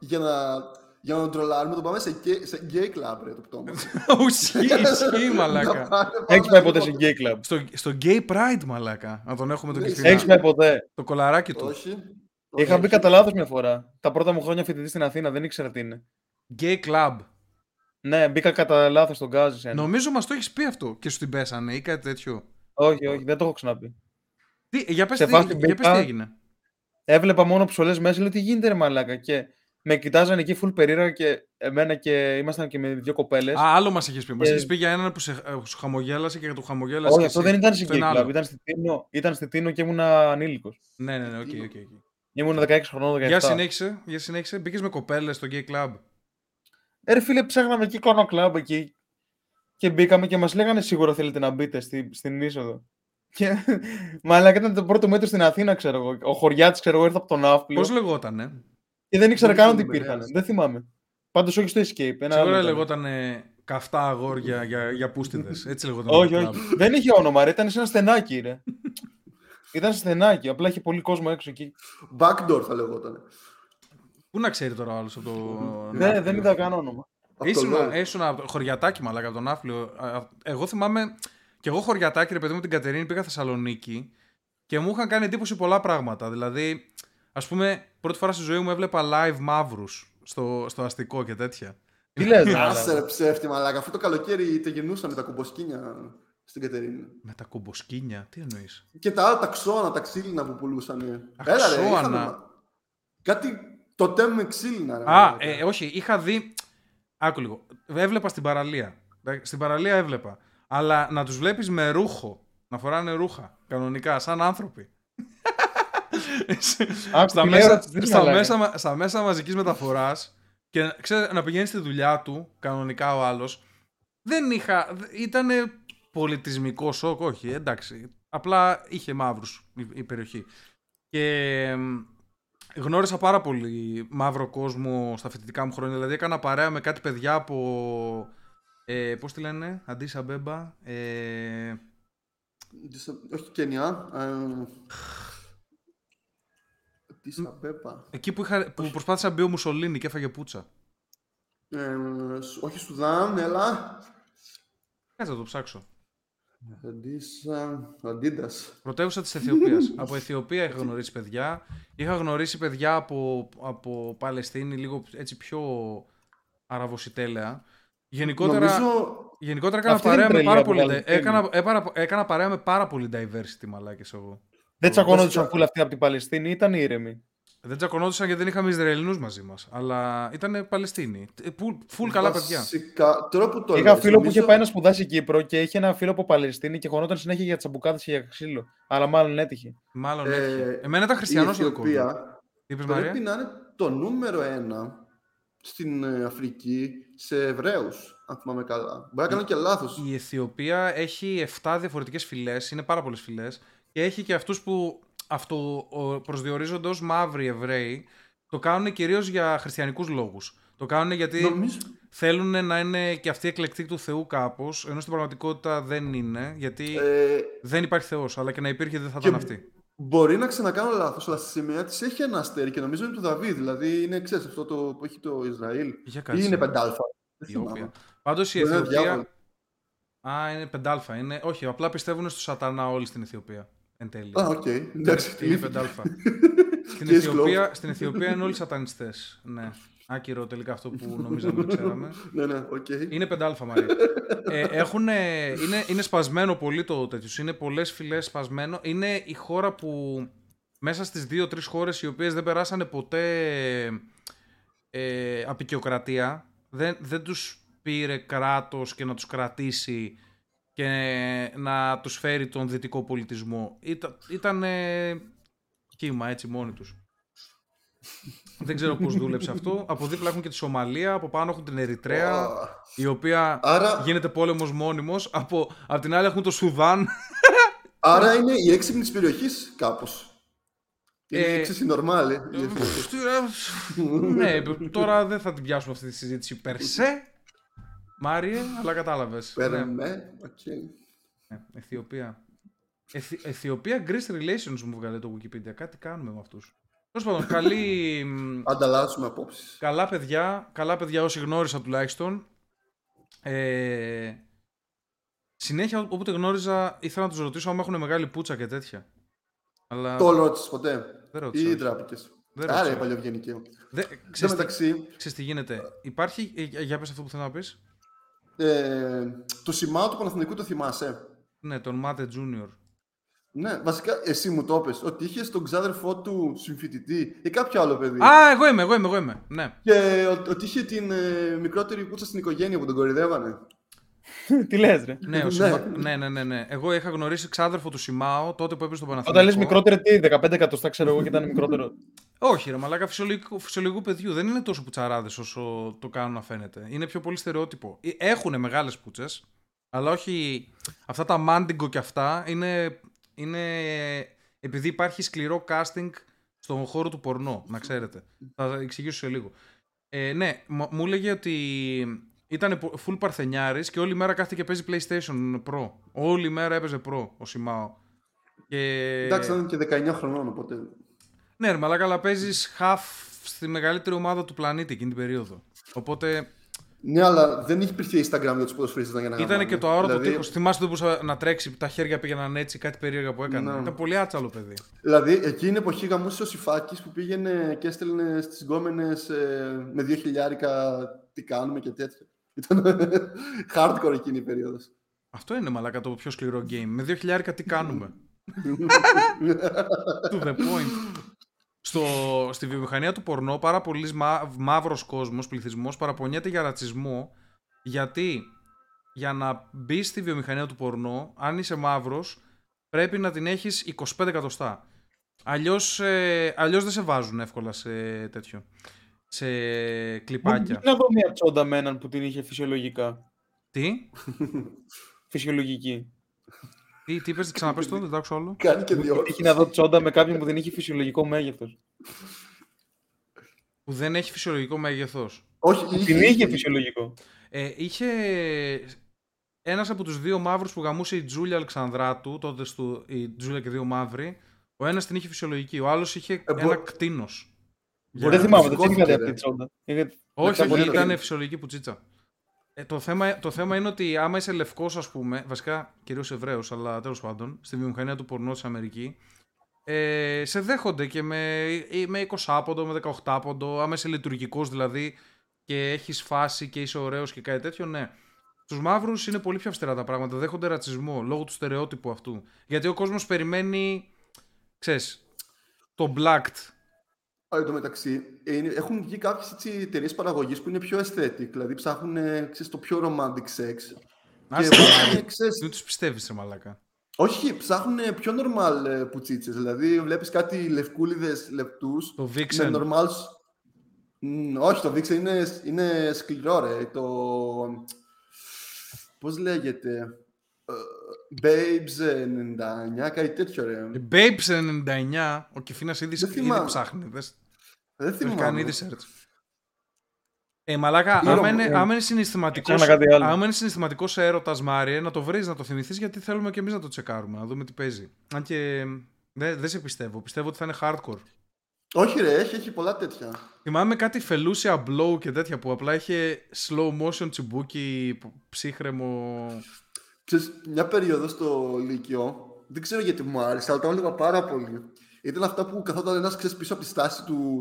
για, να, για να τον τρολάρουμε, το πάμε σε, gay- σε gay club, ρε, το πτώμα. Ισχύει, ισχύει, μαλάκα. Να πάνε Έχεις πάνω πάει σε ποτέ αυτό. σε gay club. στο, στο gay pride, μαλάκα. Να τον έχουμε τον Ναι, κυφίνα. Έχεις πάει ποτέ; Το κολαράκι του. Όχι. Είχα Όχι. μπει κατά λάθος μια φορά. Τα πρώτα μου χρόνια φοιτητή στην Αθήνα δεν ήξερα τι είναι. Gay club. Ναι, μπήκα κατά λάθος στο Γκάζι. σε ένα. Νομίζω μας το έχεις πει αυτό και σου την πέσανε ή κάτι τέτοιο. Όχι, όχι, δεν το έχω ξαναπεί. Τι, για πες, Σε τι, φάση για πες μπήκα- τι έγινε. Έβλεπα μόνο ψωλές μέσα, λέω τι γίνεται ρε μαλάκα. Και με κοιτάζαν εκεί full περίεργα και εμένα και ήμασταν και με δύο κοπέλες. Α, άλλο μας έχει πει. Μας Ε, έχει πει για έναν που σε, ε, σου χαμογέλασε και του χαμογέλασες. Όχι, και αυτό εσύ. δεν ήταν σε Αυτό είναι gay άλλο. club. Ήταν στη Τίνο, ήταν στη Τίνο και ήμουν ανήλικος. Ναι, ναι, ναι, OK, OK. OK. Ήμουν 16 χρονών, 17. Για συνέχισε, για συνέχισε. Μπήκες με κοπέλες στο gay club. Ε, ρε φίλε, ψάχναμε εκεί κάνω κλαμπ εκεί. Και μπήκαμε και μας λέγανε σίγουρα θέλετε να μπείτε στη, στην είσοδο. Και μαλάκα ήταν το πρώτο μέτρο στην Αθήνα, ξέρω εγώ. Ο χωριάτης, ξέρω εγώ, ήρθε από τον Ναύπλιο. Πώς λεγότανε; Και δεν ήξερα Δεν καν ότι θυμάμαι, υπήρχαν. ναι. Δεν θυμάμαι. Πάντως όχι στο escape. Ένα άλλο Σίγουρα ήταν. λεγότανε καυτά αγόρια για, για πούστιδες. Έτσι λεγόταν. Όχι, το όχι. club. δεν είχε όνομα, ρε. Ήταν σε ένα στενάκι, ρε. ήταν σε στενάκι. Απλά είχε πολύ κόσμο έξω εκεί. Backdoor θα λεγόταν. Πού να ξέρει τώρα ο άλλος από το. Ναι, Ναύπλιο; δεν είδα καν όνομα. Ήσουν, Αυτό λέω. ήσουν από το χωριατάκι μαλάκα από τον Ναύπλιο. Α, α, Εγώ θυμάμαι. Και εγώ χωριατάκι, ρε παιδί μου, την Κατερίνη πήγα Θεσσαλονίκη και μου είχαν κάνει εντύπωση πολλά πράγματα. Δηλαδή, ας πούμε, πρώτη φορά στη ζωή μου έβλεπα live μαύρους στο, στο αστικό και τέτοια. Τι λες, ρε, Άσε ρε μαλάκα. ψεύτη μαλάκα. Αυτό το καλοκαίρι είτε γεννούσαν τα κουμποσκίνια. στην Κατερίνα. Με τα κομποσκίνια, τι εννοείς; Και τα άλλα τα ξώνα, τα ξύλινα που πουλούσαν. Αχ, Έλα ρε, ξώνα. είχαμε- Κάτι το με ξύλινα. Ρε, Α, μαλάκα. ε, όχι, είχα δει. Άκου λίγο. Έβλεπα στην παραλία. Εντάξει, Στην παραλία έβλεπα. Αλλά να τους βλέπεις με ρούχο. Να φοράνε ρούχα. Κανονικά, σαν άνθρωποι. Άκου, στα, τι μέσα, λέω, τι στα, μαλάκα. μέσα, μα- στα μέσα μαζικής μεταφοράς και ξέρε, να πηγαίνεις στη δουλειά του, κανονικά ο άλλος, δεν είχα, ήταν πολιτισμικό σοκ, όχι, εντάξει. Απλά είχε μαύρους η, η περιοχή. Και μ, γνώρισα πάρα πολύ μαύρο κόσμο στα φοιτητικά μου χρόνια. Δηλαδή έκανα παρέα με κάτι παιδιά από, ε, πώς τη λένε, Αντίσα Μπέμπα, ε, Όχι Κενιά. ε, Τι Σαμπέπα. εκεί που, είχα, που προσπάθησα να μπει ο Μουσολίνη και έφαγε πούτσα. Ε, Σ- όχι Σουδάν, έλα. Κάτσε να το ψάξω. Αντίσα, Αντίντας. Πρωτεύουσα της Αιθιοπίας. από Αιθιοπία είχα γνωρίσει παιδιά. Είχα γνωρίσει παιδιά από, από Παλαιστίνη, λίγο έτσι πιο αραβοσιτέλεα. Γενικότερα, Νομίζω, γενικότερα έκανα Αυτή είναι παρέα, με τρελή πάρα από πολύ, Παλαιστίνη. έκανα, έκανα, έκανα παρέα με πάρα πολύ diversity μαλάκες εγώ. Δεν τσακώνονταν Βασικά- φούλα αυτοί από την Παλαιστίνη, ήταν ήρεμοι. Δεν τσακωνόντουσαν γιατί δεν είχαμε Ισραηλινούς μαζί μας, αλλά ήταν Παλαιστίνοι. Ε, που- Φουλ καλά παιδιά. Βασικά, τώρα που το Είχα λες, φίλο που νομίζω- είχε πάει να σπουδάσει Κύπρο και είχε ένα φίλο από Παλαιστίνη και χωνόταν συνέχεια για τσαμπουκάδες και για ξύλο. Αλλά μάλλον έτυχε. Μάλλον Ε, έτυχε. Εμένα ήταν η χριστιανός ο δικός μου. Αιθιοπία Τι είπες Μαρία; πρέπει να είναι το νούμερο ένα στην ε, Αφρική σε Εβραίους, αν θυμάμαι καλά. Μπορεί να κάνω και λάθος. Η Αιθιοπία έχει 7 διαφορετικές φυλές, είναι πάρα πολλές φυλές και έχει και αυτούς που αυτό προσδιορίζονται ως μαύροι Εβραίοι το κάνουν κυρίως για χριστιανικούς λόγους. Το κάνουν γιατί Νομίζω, θέλουν να είναι και αυτοί εκλεκτοί του Θεού κάπως, ενώ στην πραγματικότητα δεν είναι, γιατί ε, δεν υπάρχει Θεός, αλλά και να υπήρχε δεν θα και ήταν αυτή. Μπορεί να ξανακάνω λάθος, αλλά στη σημαία της έχει ένα αστέρι και νομίζω είναι του Δαβίδ. Δηλαδή είναι, ξέρεις, αυτό το που έχει το Ισραήλ. Για Ή κάτσε. είναι πεντάλφα. Δεν Η θυμάμαι. οποία. Πάντως η Μπορεί να είναι Αιθιοπία... διάβολο. Α, είναι πεντάλφα. Είναι... Όχι, απλά πιστεύουν στο σατανά όλοι στην Αιθιοπία. Εν τέλει. Α, οκ. Εντάξει, Είναι τι πεντάλφα. στην, Case Αιθιοπία, στην Αιθιοπία είναι όλοι σατανιστές. Ναι. Άκυρο τελικά αυτό που νομίζαμε ότι ξέραμε. Ναι, ναι, οκ. Είναι πεντάλφα, Μαρία. ε, έχουνε- είναι, είναι σπασμένο πολύ το τέτοιο. Είναι πολλές φυλές σπασμένο. Είναι η χώρα που μέσα στις δύο-τρεις χώρες οι οποίες δεν περάσανε ποτέ ε, αποικιοκρατία, δεν, δεν τους πήρε κράτος και να τους κρατήσει και να τους φέρει τον δυτικό πολιτισμό. Ήταν, ήτανε κύμα έτσι μόνοι τους. Δεν ξέρω πώς δούλεψε αυτό. Από δίπλα έχουν και τη Σομαλία, από πάνω έχουν την Ερυτρέα, Α, η οποία Άρα, γίνεται πόλεμος μόνιμος. Από, από την άλλη έχουν το Σουδάν. άρα είναι η έξυπνη της περιοχής κάπως. Είναι Ε, ε, έξι νορμάλ. ναι, τώρα δεν θα την πιάσουμε αυτή τη συζήτηση περσέ. Μάριε, αλλά κατάλαβες. ναι. Πέραμε. οκ. Ναι, Αιθιοπία. Αιθι... Αιθιοπία Greece Relations μου βγάλε το Wikipedia. Κάτι κάνουμε με αυτούς. Τέλος πάντων, καλή... μ, Ανταλλάσσουμε απόψεις. καλά παιδιά, καλά παιδιά όσοι γνώρισα τουλάχιστον. Ε, συνέχεια όποτε γνώριζα ήθελα να τους ρωτήσω αν έχουν μεγάλη πούτσα και τέτοια. Αλλά Το ρώτησες ποτέ; δεν ρώτησα. Ή όχι. ντράπηκες. Δεν Άρα ρώτησα. η παλιοβγενική. Δε, Εν τω ξέρεις, τι, μεταξύ, ξέρεις τι γίνεται. Υπάρχει, ε, για για πες αυτό που θέλω να πεις. ε, το σημάδι του Παναθηναϊκού το θυμάσαι; Ναι, τον Μάτε Junior. Ναι, βασικά εσύ μου το είπες, ότι είχες τον ξάδερφό του συμφοιτητή ή κάποιο άλλο παιδί. Α, εγώ είμαι, εγώ είμαι, εγώ είμαι. Ναι. Και ο- ότι είχε την ε, μικρότερη κούτσα στην οικογένεια που τον κορυδεύανε. Τι λες ρε; Ναι, ο Ναι. Σιμα- ναι, ναι, ναι, ναι. Εγώ είχα γνωρίσει ξάδερφο του Σιμάο τότε που έπαιζε στον Παναθηναϊκό. Όταν λες μικρότερο τι, 15 εκατοστά ξέρω εγώ και ήταν μικρότερο. Όχι, ρε Μαλάκα, φυσιολογικού, φυσιολογικού παιδιού. Δεν είναι τόσο πουτσαράδες όσο το κάνουν να φαίνεται. Είναι πιο πολύ στερεότυπο. Έχουν μεγάλες πούτσες, αλλά όχι. Αυτά τα μάντιγκο και αυτά είναι, είναι. Επειδή υπάρχει σκληρό casting στον χώρο του πορνό, να ξέρετε. Θα εξηγήσω σε λίγο. Ε, ναι, μου μου έλεγε ότι ήταν full παρθενιάρης και όλη μέρα κάθεται και παίζει PlayStation Pro. Όλη μέρα έπαιζε Pro ο Σιμάο. Και... Εντάξει, ήταν και 19 χρονών, οπότε. Ναι, ρε Μαλάκα, αλλά παίζεις half στη μεγαλύτερη ομάδα του πλανήτη εκείνη την περίοδο. Οπότε Ναι, αλλά δεν υπήρχε Instagram για τους ποδοσφαιριστές για να ήταν γαμάνε. και το αόρατο δηλαδή, τείχος. Θυμάσαι δεν μπορούσε να τρέξει, τα χέρια πήγαιναν έτσι, κάτι περίεργα που έκανε. Ναι. Ήταν πολύ άτσαλο παιδί. Δηλαδή, εκείνη την εποχή γαμούσε ο Σιφάκης που πήγαινε και έστελνε στις γκόμενες ε, με δύο χιλιάρικα τι κάνουμε και τέτοια. Ήταν hardcore εκείνη η περίοδος. Αυτό είναι μαλάκα το πιο σκληρό game. Με 2 χιλιάρικα τι κάνουμε. to the point. Στο, στη βιομηχανία του πορνό πάρα πολλοί μα, μαύρος κόσμος, πληθυσμός παραπονιέται για ρατσισμό γιατί για να μπει στη βιομηχανία του πορνό, αν είσαι μαύρος, πρέπει να την έχεις 25 εκατοστά. Αλλιώς, ε, αλλιώς δεν σε βάζουν εύκολα σε τέτοιο. Σε κλιπάκια. Μπορεί να δω μια τσόντα με έναν που την είχε φυσιολογικά. Τι; Φυσιολογική. Τι, τι είπες, ξαναπες το, δεν το άκουσα όλο. Κάνει και Είχε διόρθωση. να δω τσόντα με κάποιον που δεν είχε φυσιολογικό μέγεθος. Που δεν έχει φυσιολογικό μέγεθος. Όχι, Την είχε φυσιολογικό. Ε, είχε ένας από τους δύο μαύρους που γαμούσε η Τζούλια Αλεξανδράτου, τότε στο, η Τζούλια και δύο μαύροι, ο ένας την είχε φυσιολογική, ο άλλος είχε μπο- ένα κτίνος. Για- Δεν θυμάμαι, δεν την σηκώθηκε, είχα δει ρε. αυτή τη τσόντα. Είχε- Όχι, Μετά όχι, από ήταν ένα- φυσιολογική πουτσίτσα. Ε, το, θέμα, το θέμα είναι ότι άμα είσαι λευκός, ας πούμε, βασικά κυρίως Εβραίος, αλλά τέλος πάντων, στη βιομηχανία του πορνό της Αμερικής, ε, σε δέχονται και με, ή με 20 πόντο, με 18 πόντο, άμα είσαι λειτουργικός δηλαδή και έχεις φάση και είσαι ωραίος και κάτι τέτοιο, ναι. Στου μαύρους είναι πολύ πιο αυστηρά τα πράγματα. Δέχονται ρατσισμό λόγω του στερεότυπου αυτού. Γιατί ο κόσμος περιμένει, ξέρεις, το blacked. Εν τω μεταξύ, ε, είναι- έχουν βγει κάποιες εταιρείε παραγωγής που είναι πιο aesthetic, δηλαδή ψάχνουν ε, ξέρεις, το πιο romantic sex. Άσε, Και βάζουν, ξέρεις, Δεν τους πιστεύεις, ρε μαλάκα. όχι, ψάχνουν πιο normal ε, πουτσίτσες. Δηλαδή, βλέπεις κάτι λευκούλιδες λεπτούς Το με Vixen. normal... σ- Μ, όχι, το Vixen είναι, είναι σκληρό, ρε. Το... Πώς λέγεται... Ε, Babes 99, κάτι τέτοιο, ρε. Babes 99, ο Κιφίνας ήδη, Δεν ήδη θυμάμαι. ψάχνει. Δες, Δεν έχει κάνει ήδη θυμάμαι. search. Ε, μαλάκα, Τι άμα ωραίο, είναι, ε, άμα είναι συναισθηματικός, Ψάχνα κάτι άλλο. άμα είναι συναισθηματικός έρωτας, Μάριε, να το βρεις, να το θυμηθείς, γιατί θέλουμε και εμείς να το τσεκάρουμε, να δούμε τι παίζει. Αν και δεν δεν σε πιστεύω, πιστεύω ότι θα είναι hardcore. Όχι, ρε, έχει, έχει πολλά τέτοια. Θυμάμαι κάτι Felucia Blow και τέτοια που απλά είχε slow motion τσιμπούκι, ψύχρεμο... Ξέρεις, μια περίοδο στο Λύκειο, δεν ξέρω γιατί μου άρεσε, αλλά το έλεγα πάρα πολύ. Ήταν αυτά που καθόταν ένας ξέρεις, πίσω από τη στάση του,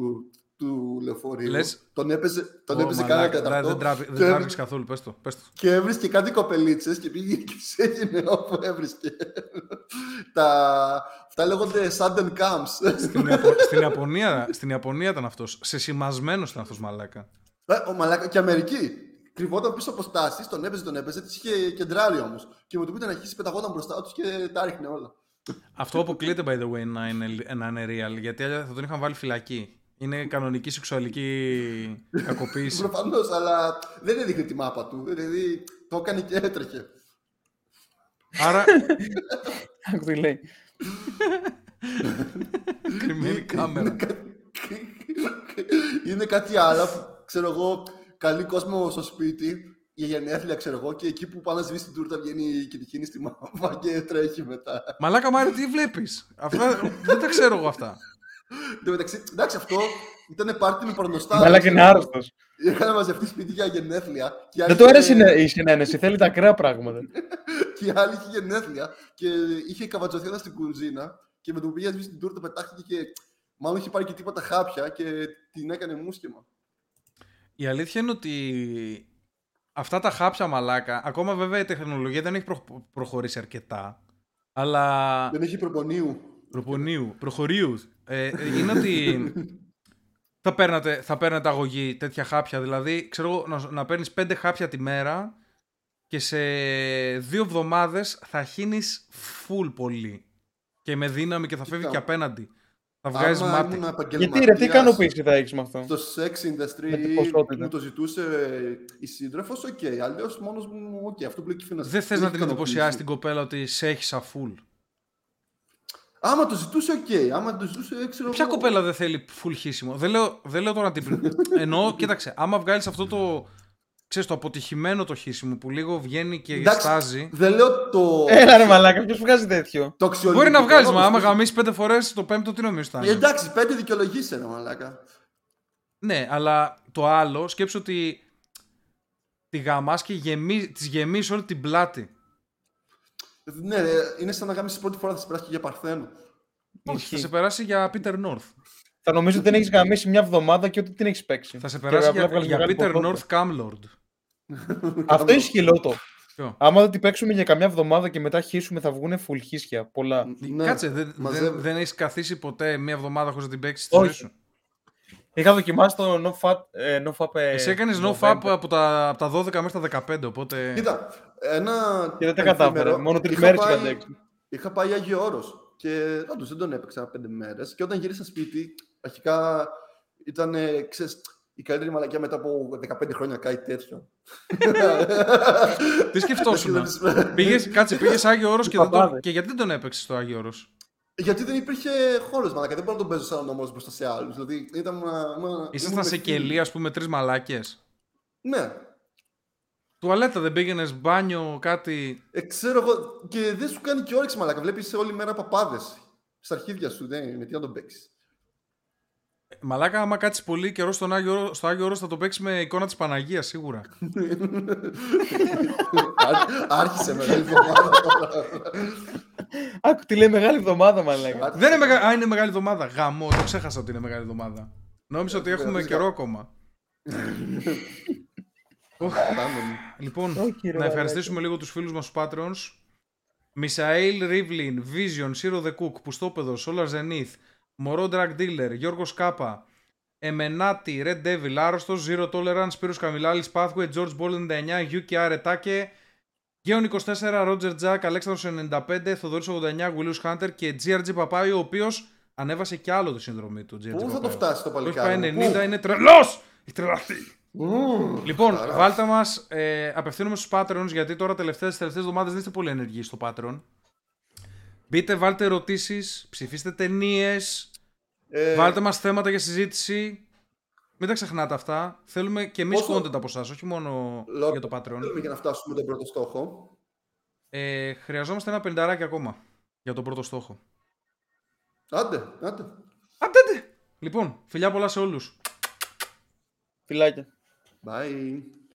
του λεωφορείου. Λες- Τον έπαιζε, τον Ω, έπαιζε μαλάκα, κάνα δηλαδή τέταρτο. Δεν τράβη- δεν και, τράβηξες καθόλου, πες το. Πες το. και έβρισκε κάτι κοπελίτσες και πήγε και τους έγινε όπου έβρισκε. Τα, αυτά λέγονται sudden cams. Στην, Ιαπω- στην, Ιαπωνία, στην Ιαπωνία ήταν αυτός. Σε σημασμένος ήταν αυτός μαλάκα. Ε, ο Μαλάκα και Αμερική. Κρυβόταν πίσω από στάσεις, τον έπαιζε, τον έπαιζε, της είχε κεντράρει όμως. Και με το που ήταν αρχίσει, πεταγόταν μπροστά τους και τα ρίχνε όλα. Αυτό αποκλείεται by the way να είναι, να είναι real, γιατί αλλιώς θα τον είχαν βάλει φυλακή. Είναι κανονική σεξουαλική κακοποίηση. Προφανώς, αλλά δεν έδειχνε τη μάπα του. Δηλαδή το έκανε και έτρεχε. Άρα, Άκου τι λέει. κρυμμένη κάμερα. Είναι, κα- είναι κάτι άλλο που ξέρω εγώ, καλή κόσμο στο σπίτι για γενέθλια, ξέρω εγώ, και εκεί που πάνε να σβήσει την τούρτα βγαίνει και τη χύνει στη μάπα και τρέχει μετά. Μαλάκα Μάρι, τι βλέπεις; Αυτά, δεν τα ξέρω εγώ αυτά. Εν τω μεταξύ, εντάξει, αυτό ήταν πάρτι με πορνοστάρ. Μαλάκα είναι άρρωστος. Είχαν μαζευτεί σπίτι για γενέθλια. και Δεν άλλη του άρεσε είχε- η συνένεση, θέλει τα ακραία πράγματα. Και η άλλη είχε γενέθλια και είχε καβατζωθεί ένας στην κουζίνα και με το που πήγε να σβήσει την τούρτα πετάχτηκε και μάλλον είχε πάρει και τίποτα χάπια και την έκανε μουσκεμα. Η αλήθεια είναι ότι αυτά τα χάπια μαλάκα, ακόμα βέβαια η τεχνολογία δεν έχει προ- προχωρήσει αρκετά, αλλά Δεν έχει προπονίου. προπονίου, προχωρίου, ε, είναι ότι θα παίρνατε, θα παίρνατε αγωγή τέτοια χάπια, δηλαδή ξέρω εγώ, να, να παίρνεις πέντε χάπια τη μέρα και σε δύο εβδομάδες θα χύνεις full πολύ και με δύναμη και θα φεύγει Κοίτα. και απέναντι. Θα βγάζεις Άμα μάτι. ήμουν Γιατί ρε, τι επαγγελματίας ικανοποίηση θα έχεις με αυτό. Στο sex industry Με την ποσότητα. μου το ζητούσε η σύντροφος, οκ. Αλλιώς μόνος μου, οκ. Αυτό που λέει και η Δεν θες να την εντυπωσιάσει την κοπέλα ότι σε έχεις αφούλ. Άμα το ζητούσε, οκ. Άμα το ζητούσε, ξέρω Ποια εγώ. κοπέλα δεν θέλει full χύσιμο; Δεν λέω, δεν λέω τώρα την. Εννοώ, κοίταξε, άμα βγάλεις αυτό το. Ξέρεις, το αποτυχημένο το χύσιμο που λίγο βγαίνει και Εντάξει, στάζει. Δεν λέω το. Έλα ρε μαλάκα, ποιος βγάζει τέτοιο; το Μπορεί να αξιολογητικό, βγάλεις, μα όμως άμα το- γαμίσει πέντε φορές το πέμπτο, τι νομίζεις θα Ε, είναι. Εντάξει, πέντε δικαιολογήσει ένα μαλάκα. Ναι, αλλά το άλλο σκέψω ότι τη γαμάς και γεμί, της γεμίσει όλη την πλάτη. Ναι, ε, είναι σαν να γάμισει πρώτη φορά θα σε περάσει και για Παρθένο. Όχι, Ισχύει. θα σε περάσει για Peter North. Θα νομίζω ότι την έχεις γαμίσει μια εβδομάδα και ότι την έχεις παίξει. Θα σε Και περάσει απλά για, βγάλεις για μεγάλη Peter ποσότητα. North Camlord. Αυτό είναι σκυλότο. Ποιο; Άμα δεν την παίξουμε για καμιά εβδομάδα και μετά χύσουμε, θα βγουν full χύσια. Πολλά. Ναι, Κάτσε, δεν, μαζεύει. δεν, δεν έχεις καθίσει ποτέ μία εβδομάδα χωρίς να την παίξεις στη ζωή Όχι. σου; Είχα δοκιμάσει το no fat. Ε, no fap, ε, Εσύ έκανες no November. fap από τα, από τα 12 μέχρι τα 15, οπότε. Κοίτα, ένα. Και δεν τα κατάφερα. εφήμερο, Μόνο τρει είχα μέρε πάει- είχα αντέξει. Είχα πάει Άγιο Όρος και όντως δεν τον έπαιξα πέντε μέρες. Και όταν γύρισα σπίτι, αρχικά ήταν ε, ξέρεις, η καλύτερη μαλακιά μετά από 15 χρόνια, κάτι τέτοιο. Τι σκεφτόσουν. Σχεδόν- πήγες, κάτσε, πήγες Άγιο Όρος και, δεν τον- παπάδες. και γιατί δεν τον έπαιξες στο Άγιο Όρος; Γιατί δεν υπήρχε χώρος, μαλακά. Δεν μπορώ να τον παίζω σαν νόμο μπροστά σε άλλους. Δηλαδή ήταν. μα- μα- Ήσασταν ήμουν σε με φίλους. κελί, ας πούμε, τρεις μαλάκες; Ναι. Τουαλέτα δεν πήγαινες, μπάνιο, κάτι; Ε, ξέρω εγώ. Και δεν σου κάνει και όρεξη, μαλακά. Βλέπεις όλη μέρα παπάδες. Στα αρχίδια σου, δεν είναι. Τι να τον παίξεις. Μαλάκα, άμα κάτσεις πολύ καιρό στον Άγιο, Όρο- στο Άγιο Όρος, θα το παίξεις με εικόνα της Παναγίας, σίγουρα. Άρχισε μεγάλη εβδομάδα. Άκου τι λέει μεγάλη εβδομάδα, μαλάκα. δεν είναι μεγα... Α, είναι μεγάλη εβδομάδα. Γαμό, το ξέχασα ότι είναι μεγάλη εβδομάδα. Νόμιζα ότι έχουμε βέβαια. καιρό ακόμα. Οχ. Λοιπόν, Όχι, ρε να μαλάκα. ευχαριστήσουμε λίγο τους φίλους μας στους Patreons. Μισαήλ Ρίβλιν, Vision, Zero the Cook, Πουστόπεδος, Solar Zenith, Μωρό Drag Dealer, Γιώργος Κάπα, Εμενάτη, Red Devil, Άρρωστος, Zero Tolerance, Σπύρος Καμιλάλης, Pathway, George Ball 99, Yuki Αρετάκε, Γέον 24, Roger Jack, Αλέξανδρος 95, Θοδωρής 89, Willius Hunter και GRG Παπάη, ο οποίος ανέβασε κι άλλο τη συνδρομή του. GRG Πού θα το Παπάη. φτάσει το Το έχει παλικάρι. πάει μου, 90, πού; είναι τρελός! Έχει τρελαθεί! Μμμ. Λοιπόν, Χαράς. βάλτε μας. Ε, απευθύνομαι στους Patreons γιατί τώρα τελευταίες τελευταίες εβδομάδες δεν είστε πολύ ενεργοί στο Patreon. Μπείτε, βάλτε ερωτήσεις, ψηφίστε ταινίες, Ε, βάλτε μας θέματα για συζήτηση. Μην τα ξεχνάτε αυτά. Θέλουμε και εμείς Πόσο- content από εσά, όχι μόνο Λο- για το Patreon. Θέλουμε για να φτάσουμε τον πρώτο στόχο. Ε, χρειαζόμαστε ένα πενταράκι ακόμα για τον πρώτο στόχο. Άντε, άντε. Αντέντε! Λοιπόν, φιλιά πολλά σε όλους. Φιλάκια. Bye.